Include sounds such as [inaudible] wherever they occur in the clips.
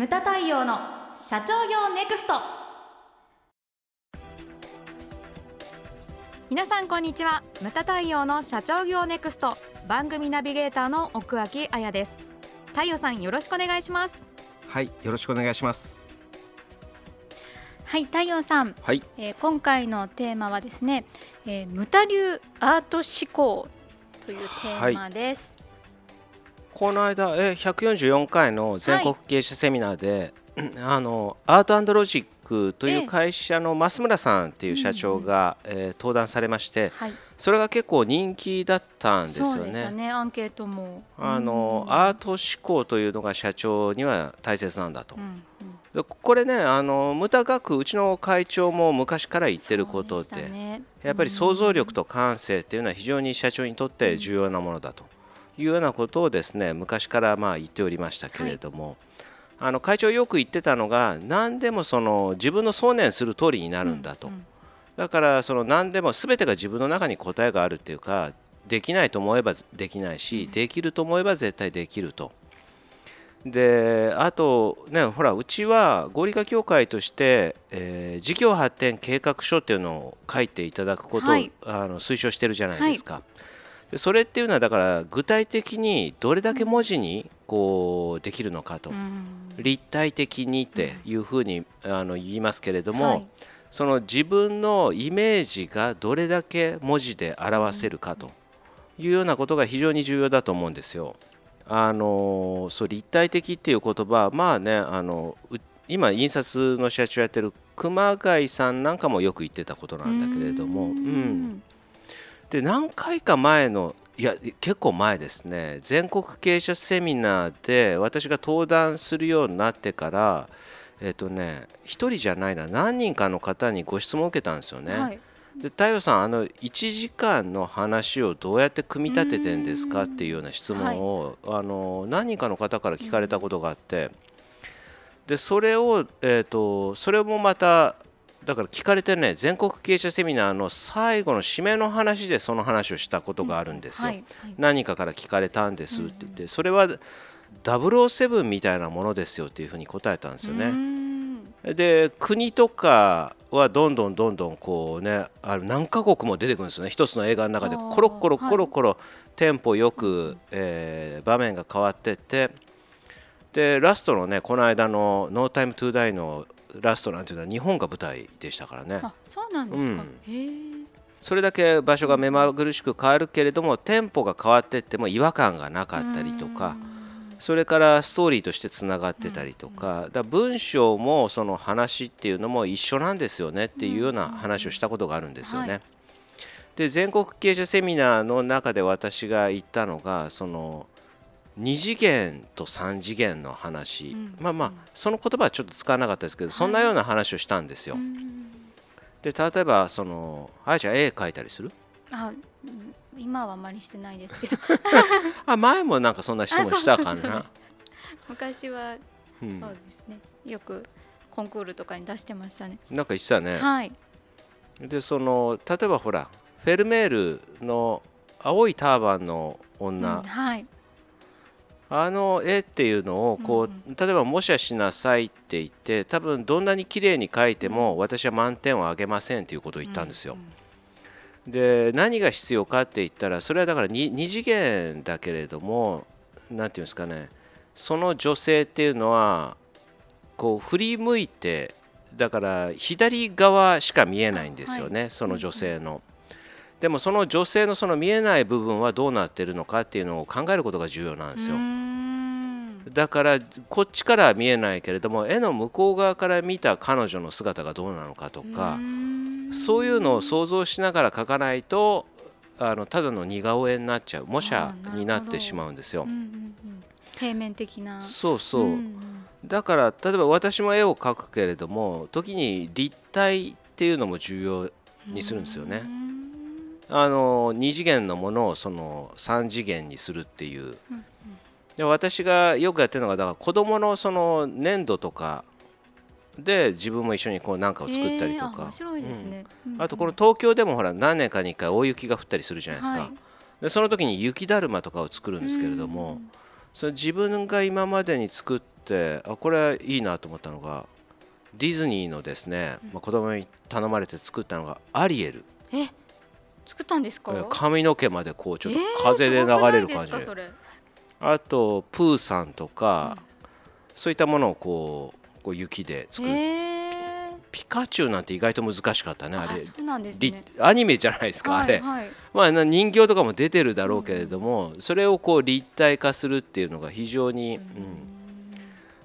ムタ太陽の社長業ネクスト。皆さんこんにちは。ムタ太陽の社長業ネクスト。番組ナビゲーターの奥脇彩です。太陽さんよろしくお願いします。はいよろしくお願いします。はい太陽さん、はい、えー、今回のテーマはですね、えー、ムタ流アート思考というテーマです、はいこの間え144回の全国経営者セミナーで、はい、あのアートロジックという会社の増村さんっていう社長が、えええー、登壇されまして、はい、それが結構人気だったんですよね。ね。アンケートも。あの、アート思考というのが社長には大切なんだと。うんうん、これねあの無駄学うちの会長も昔から言ってることで、ね、やっぱり想像力と感性っていうのは非常に社長にとって重要なものだと。いうようなことをですね昔からまあ言っておりましたけれども、はい、あの会長よく言ってたのが何でもその自分の想念する通りになるんだと、うんうん、だからその何でも全てが自分の中に答えがあるっていうかできないと思えばできないし、できると思えば絶対できると。であとねほらうちは合理化協会として、えー、事業発展計画書っていうのを書いていただくことを、はい、あの推奨してるじゃないですか。はいそれっていうのはだから具体的にどれだけ文字にこうできるのかと、立体的にっていうふうにあの言いますけれども、はい、その自分のイメージがどれだけ文字で表せるかと。いうようなことが非常に重要だと思うんですよ。あのそう立体的っていう言葉まあねあの今印刷の社長やってる熊谷さんなんかもよく言ってたことなんだけれども、うん、で何回か前のいや結構前ですね。全国経営者セミナーで私が登壇するようになってからえっ、ー、とね1人じゃないな何人かの方にご質問を受けたんですよね。はい、で太陽さんあの1時間の話をどうやって組み立ててんですかっていうような質問を、はい、あの何人かの方から聞かれたことがあって。でそれを、えーとそれもまただから聞かれてね全国経営者セミナーの最後の締めの話でその話をしたことがあるんですよ、はいはい、何かから聞かれたんですって言って、それは007みたいなものですよっていうふうに答えたんですよね。で国とかはどんどんどんどんこうねあ何カ国も出てくるんですよね。一つの映画の中でコロコロコロコロテンポよく、えー、場面が変わってって。でラストのねこの間の「ノータイムトゥーダイのラストなんていうのは日本が舞台でしたからね。あそうなんですか、うん、それだけ場所が目まぐるしく変わるけれどもテンポが変わっていっても違和感がなかったりとかそれからストーリーとしてつながってたりとかだ文章もその話っていうのも一緒なんですよねっていうような話をしたことがあるんですよね。で全国経営者セミナーの中で私が言ったのがその2次元と3次元の話、うん、まあまあその言葉はちょっと使わなかったですけど、はい、そんなような話をしたんですよ。で例えばそのあやちゃん絵描いたりする？あ今はあまりしてないですけど。[laughs] あ前もなんかそんな質問したかな？昔は、そうですね。よくコンクールとかに出してましたね。なんか言ってたね。はい。でその例えばほらフェルメールの青いターバンの女、うん、はいあの絵っていうのをこう、例えば「模写しなさい」って言って多分どんなに綺麗に描いても私は満点をあげませんっていうことを言ったんですよ。で何が必要かって言ったらそれはだから 2, 2次元だけれども何て言うんですかねその女性っていうのはこう振り向いてだから左側しか見えないんですよね、はい、その女性の。でもその女性のその見えない部分はどうなってるのかっていうのを考えることが重要なんですよ。だからこっちからは見えないけれども絵の向こう側から見た彼女の姿がどうなのかとかそういうのを想像しながら描かないとあのただの似顔絵になっちゃう模写になってしまうんですよ。平面的な。そうそう、だから例えば私も絵を描くけれども時に立体っていうのも重要にするんですよね。あの2次元のものをその3次元にするっていう、で私がよくやってるのがだから子どものその粘土とかで自分も一緒にこう何かを作ったりとか、あとこの東京でもほら何年かに1回大雪が降ったりするじゃないですか、はい、でその時に雪だるまとかを作るんですけれども、その自分が今までに作っってあこれいいなと思ったのがディズニーのですね、まあ、子供に頼まれて作ったのがアリエル。え作ったんですか？髪の毛までこうちょっと風で流れる感じで、えー、あとプーさんとか、うん、そういったものをこうこう雪で作る、えー、ピカチュウなんて意外と難しかったねあれ。そうなんです、ね、アニメじゃないですか、はい、あれ、はい、まあ、人形とかも出てるだろうけれども、うん、それをこう立体化するっていうのが非常に、うん、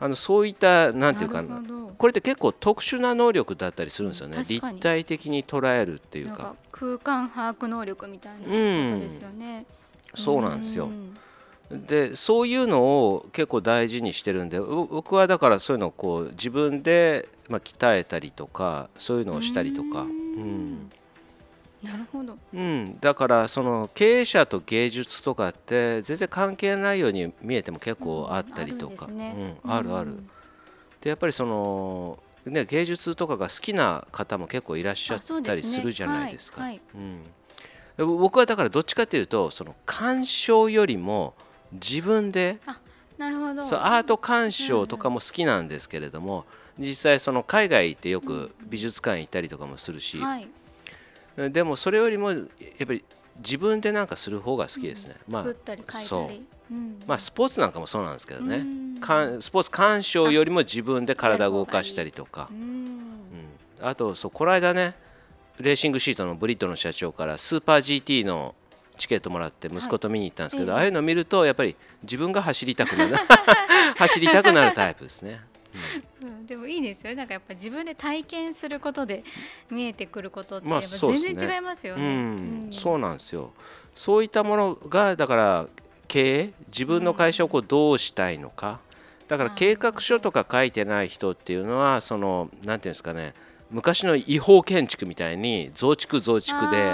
あのそういったなんていうかなこれって結構特殊な能力だったりするんですよね。立体的に捉えるっていうか。空間把握能力みたいなことですよね、うん、そうなんですよ、でそういうのを結構大事にしてるんで僕はだからそういうのをこう自分で、まあ、鍛えたりとかそういうのをしたりとか。うん。なるほど、うん、だからその経営者と芸術とかって全然関係ないように見えても結構あったりとか、うん、あるある、でやっぱりその、ね、芸術とかが好きな方も結構いらっしゃったりするじゃないですか。僕はだからどっちかというとその鑑賞よりも自分でなるほど。そうアート鑑賞とかも好きなんですけれども、実際その海外行ってよく美術館行ったりとかもするし、はい、でもそれよりもやっぱり自分でなんかする方が好きですね。うん、まあ、作ったり書いたり。まあ、スポーツなんかもそうなんですけどね、スポーツ鑑賞よりも自分で体を動かしたりとか、うん、あとそうこの間ねレーシングシートのブリットの社長からスーパー GT のチケットもらって息子と見に行ったんですけど、はい、ああいうのを見るとやっぱり自分が走りたくなる。[laughs] 走りたくなるタイプですね。うん、でもいいですよ。なんかやっぱ自分で体験することで見えてくることって全然違いますよね。まあ、ねうん、そうなんですよ。そういったものがだから経営自分の会社をこうどうしたいのか。だから計画書とか書いてない人っていうのはその何て言うんですかね。昔の違法建築みたいに増築増築で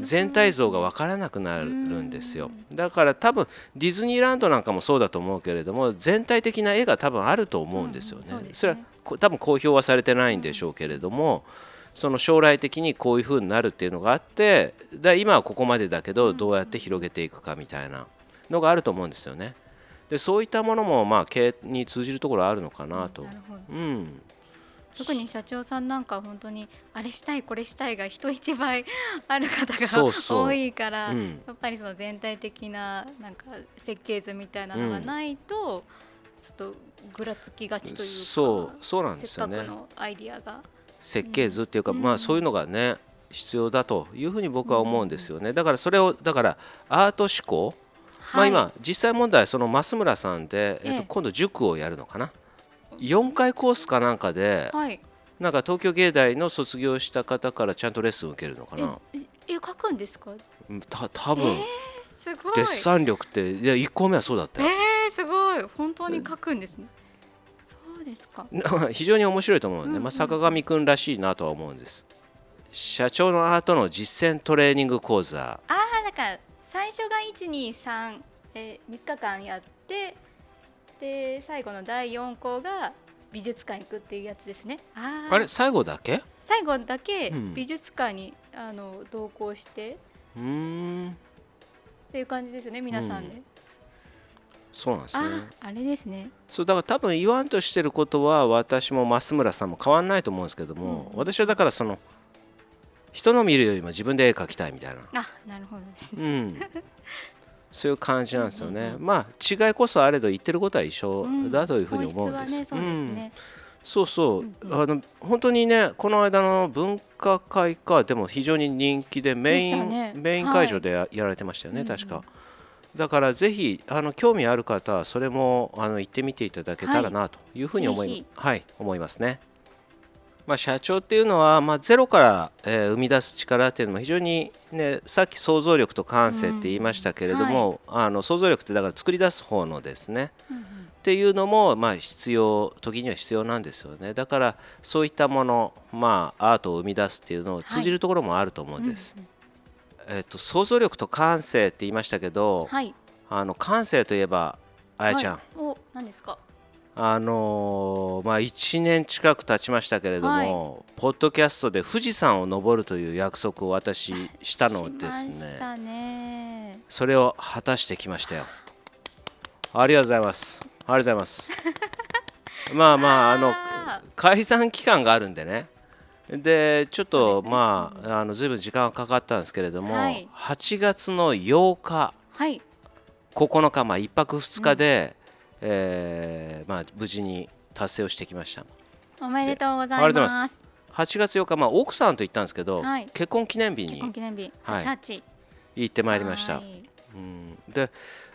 全体像が分からなくなるんですよ。だから多分ディズニーランドなんかもそうだと思うけれども全体的な絵が多分あると思うんですよね。それは多分公表はされてないんでしょうけれども、その将来的にこういうふうになるっていうのがあってだ今はここまでだけどどうやって広げていくかみたいなのがあると思うんですよね。でそういったものもまあ経営に通じるところあるのかなと。うん、特に社長さんなんか本当にあれしたいこれしたいが人一倍ある方が多いからやっぱりその全体的ななんか設計図みたいなのがないと、ちょっとぐらつきがちというかそうそうなんですよね。せっかくのアイディアが。設計図っていうか、うん、まあそういうのがね必要だというふうに僕は思うんですよね。だからそれをだからアート思考、はい、まあ今実際問題その増村さんで、えっと、今度塾をやるのかな。4回コースかなんかで、はい、なんか東京芸大の卒業した方からちゃんとレッスン受けるのかな？え書くんですか？た多分、えー、すごいデッサン力っていや1個目はそうだったよ。えー、すごい本当に書くんですね。ですか [laughs] 非常に面白いと思うので、うんうん、まあ、坂上くんらしいなとは思うんです社長のアートの実践トレーニング講座ああだから最初が123、えー、3日間やってで最後の第4項が美術館行くっていうやつですね。ああれ最後だけ？最後だけ美術館に、うん、あの同行して。うん。っていう感じですよね皆さんで、うん。そうなんですね。あれですね。そうだから多分言わんとしてることは私も増村さんも変わらないと思うんですけども、うん、私はだからその人の見るよりも自分で絵描きたいみたいな。あなるほどですね、うん、[laughs] そういう感じなんですよね、うんうん、まあ違いこそあれど言ってることは一緒だというふうに思うんです、ね、そうですね、そうそう、うんうん、あの本当にねこの間の文化会かでも非常に人気でメイン、ね、メイン会場でや,、られてましたよね、はい、確か。だからぜひあの興味ある方はそれもあの行ってみていただけたらなというふうに思い,、はい、思いますね。まあ、社長っていうのは、まあ、ゼロから、えー、生み出す力っていうのも非常に、ね、さっき想像力と感性って言いましたけれども、うんはい、あの想像力ってだから作り出す方のですね、うんうん、っていうのも、まあ、必要時には必要なんですよね。だからそういったもの、まあ、アートを生み出すっていうのを通じるところもあると思うんです。はいうんうん。えっと、想像力と感性って言いましたけど、はい、あの感性といえばあやちゃん、はい、お何ですか？あのー、まあ、1年近く経ちましたけれども、はい、ポッドキャストで富士山を登るという約束を私したのですね、ね、それを果たしてきましたよ。ありがとうございます。りがとうございます。[laughs] まあまああの解散期間があるんでね。でちょっと、ね、まああのずいぶん時間がかかったんですけれども、はい、8月の8日、はい、9日、まあ、1泊2日で、うん、えー、まあ、無事に達成をしてきました。おめでとうございます。8月8日、まあ、奥さんと行ったんですけど、はい、結婚記念日に結婚記念日、はい、行ってまいりました、うん、で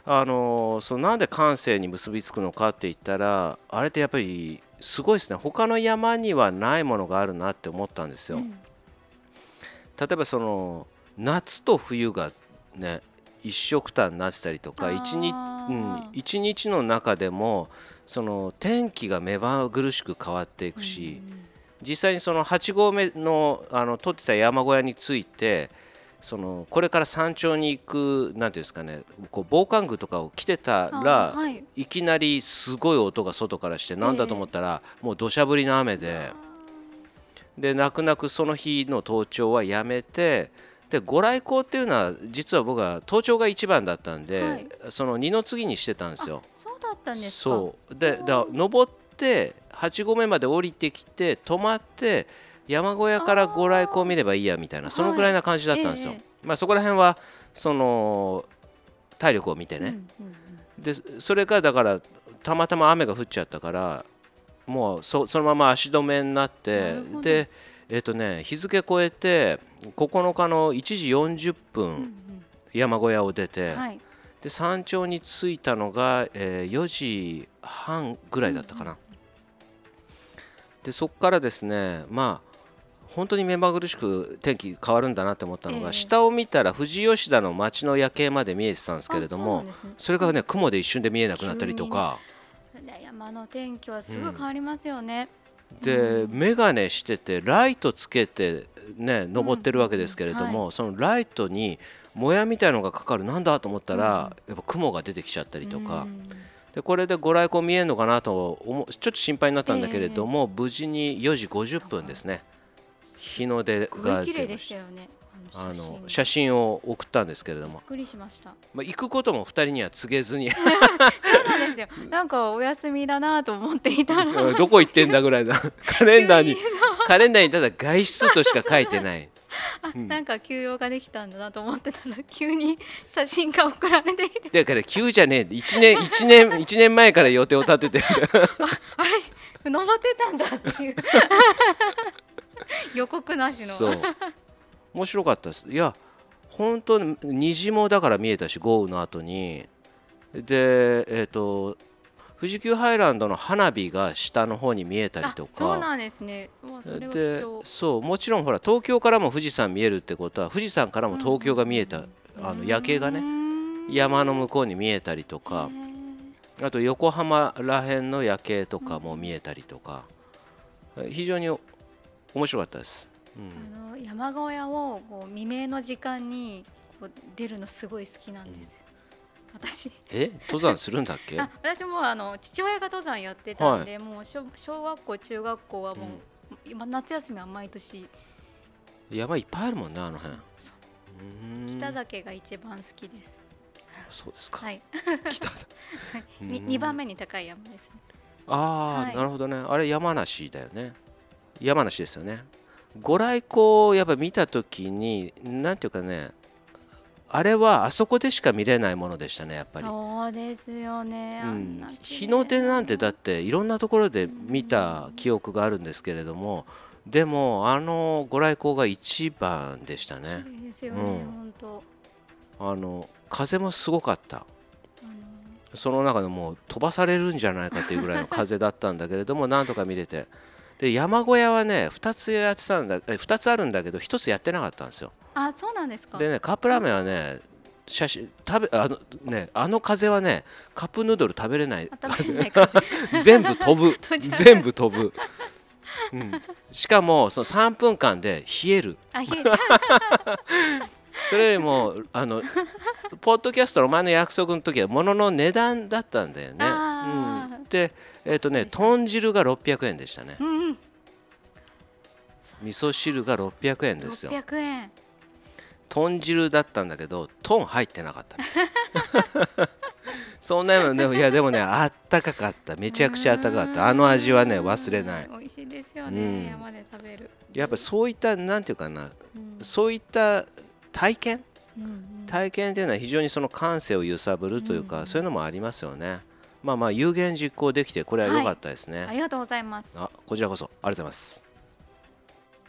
あのそのなんで感性に結びつくのかって言ったらあれってやっぱりすごいですね。他の山にはないものがあるなって思ったんですよ。うん、例えばその夏と冬がね一緒くたになってたりとか一日,、うん、一日の中でもその天気が目まぐるしく変わっていくし、うん、実際にその8合目のあの取ってた山小屋についてそのこれから山頂に行くなんていうんですかねこう防寒具とかを着てたら、はい、いきなりすごい音が外からしてなんだと思ったら、えー、もう土砂降りの雨で。で泣く泣くその日の登頂はやめてでご来光っていうのは実は僕は登頂が一番だったんで、はい、その二の次にしてたんですよ。そうだったんですそう。でだ登って8合目まで降りてきて泊まって山小屋からご来光を見ればいいやみたいなそのぐらいな感じだったんですよ。はいえー、まあ、そこら辺はその体力を見てね、うんうんうん、でそれがだからたまたま雨が降っちゃったからもうそのまま足止めになってで、えーとね、日付超えて9日の1時40分、山小屋を出て、はい、で山頂に着いたのが、えー、4時半ぐらいだったかな。でそこからですねまあ本当に目まぐるしく天気変わるんだなって思ったのが、えー、下を見たら富士吉田の街の夜景まで見えてたんですけれどもそ、ね,、れがね雲で一瞬で見えなくなったりとか。山の天気はすぐ変わりますよね、うん、で、眼鏡しててライトつけてね登ってるわけですけれども、うん。はい、そのライトにもやみたいのがかかるなんだと思ったら、やっぱ雲が出てきちゃったりとか。でこれでご来光見えるのかなとちょっと心配になったんだけれども、えー、無事に4時50分ですね日の出が綺麗でしたよね。あの写真。を送ったんですけれども。びっくりしました。まあ行くことも二人には告げずに。[laughs] そうなんですよ。なんかお休みだなと思っていたらどこ行ってんだぐらいだ [laughs] カレンダーにカレンダーにただ外出としか書いてない。[laughs] あ、なんか休養ができたんだなと思ってたら急に写真が送られていて。だから急じゃねえ。1年一年一年前から予定を立ててああれ登ってたんだっていう [laughs] 予告なしの。そう。面白かったです。いや本当に虹もだから見えたし豪雨の後に。でえっ、ー、と富士急ハイランドの花火が下の方に見えたりとか。そうなんですね。でそうもちろんほら東京からも富士山見えるってことは富士山からも東京が見えた、あの夜景がね山の向こうに見えたりとか。あと横浜らへんの夜景とかも見えたりとか。非常に面白かったです、うん、あの山小屋をこう未明の時間にこう出るのすごい好きなんですよ、うん、私。え？登山するんだっけ？[laughs] 私もあの父親が登山やってたんで、はい、もう小小学校中学校はもう、うん、今夏休みは毎年。山いっぱいあるもんねあの辺。北岳が一番好きです。そうですか。はい。北二 [laughs] 二番目に高い山ですね。ああ、はい、なるほどね。あれ山梨だよね。山梨ですよね。ご来光をやっぱ見た時に何ていうかねあれはあそこでしか見れないものでしたねやっぱり。そうですよね、うん、日の出なんてだっていろんなところで見た記憶があるんですけれども、でもあのご来光が一番でしたね。ですよね、うん、本当。あの風もすごかった、その中でもう飛ばされるんじゃないかというぐらいの風だったんだけれどもなんとか見れてで山小屋はね2つやってたんだ2つあるんだけど1つやってなかったんですよ。あそうなんですか。でねカップラーメンはね写真食べあのねあの風はねカップヌードル食べれない。全部飛ぶ。[laughs] 全部飛ぶ、うん、しかもその3分間で冷える。あ冷え [laughs] それよりもあのポッドキャストの前の約束の時は物の値段だったんだよね。うん、でえっ、ー、とね豚汁が600円でしたね。うん、味噌汁が600円ですよ。600円。豚汁だったんだけどトン入ってなかった [laughs] そんなのねいやでもねあったかかった。めちゃくちゃあったかかった。あの味はね忘れない。美味しいですよね、うん、山で食べる。やっぱそういったなんていうかな、うん、そういった体験、うんうん、体験っていうのは非常にその感性を揺さぶるというか、うん。うん、そういうのもありますよね。まあまあ有言実行できてこれは良かったですね、はい、ありがとうございます。あこちらこそ。ありがとうございます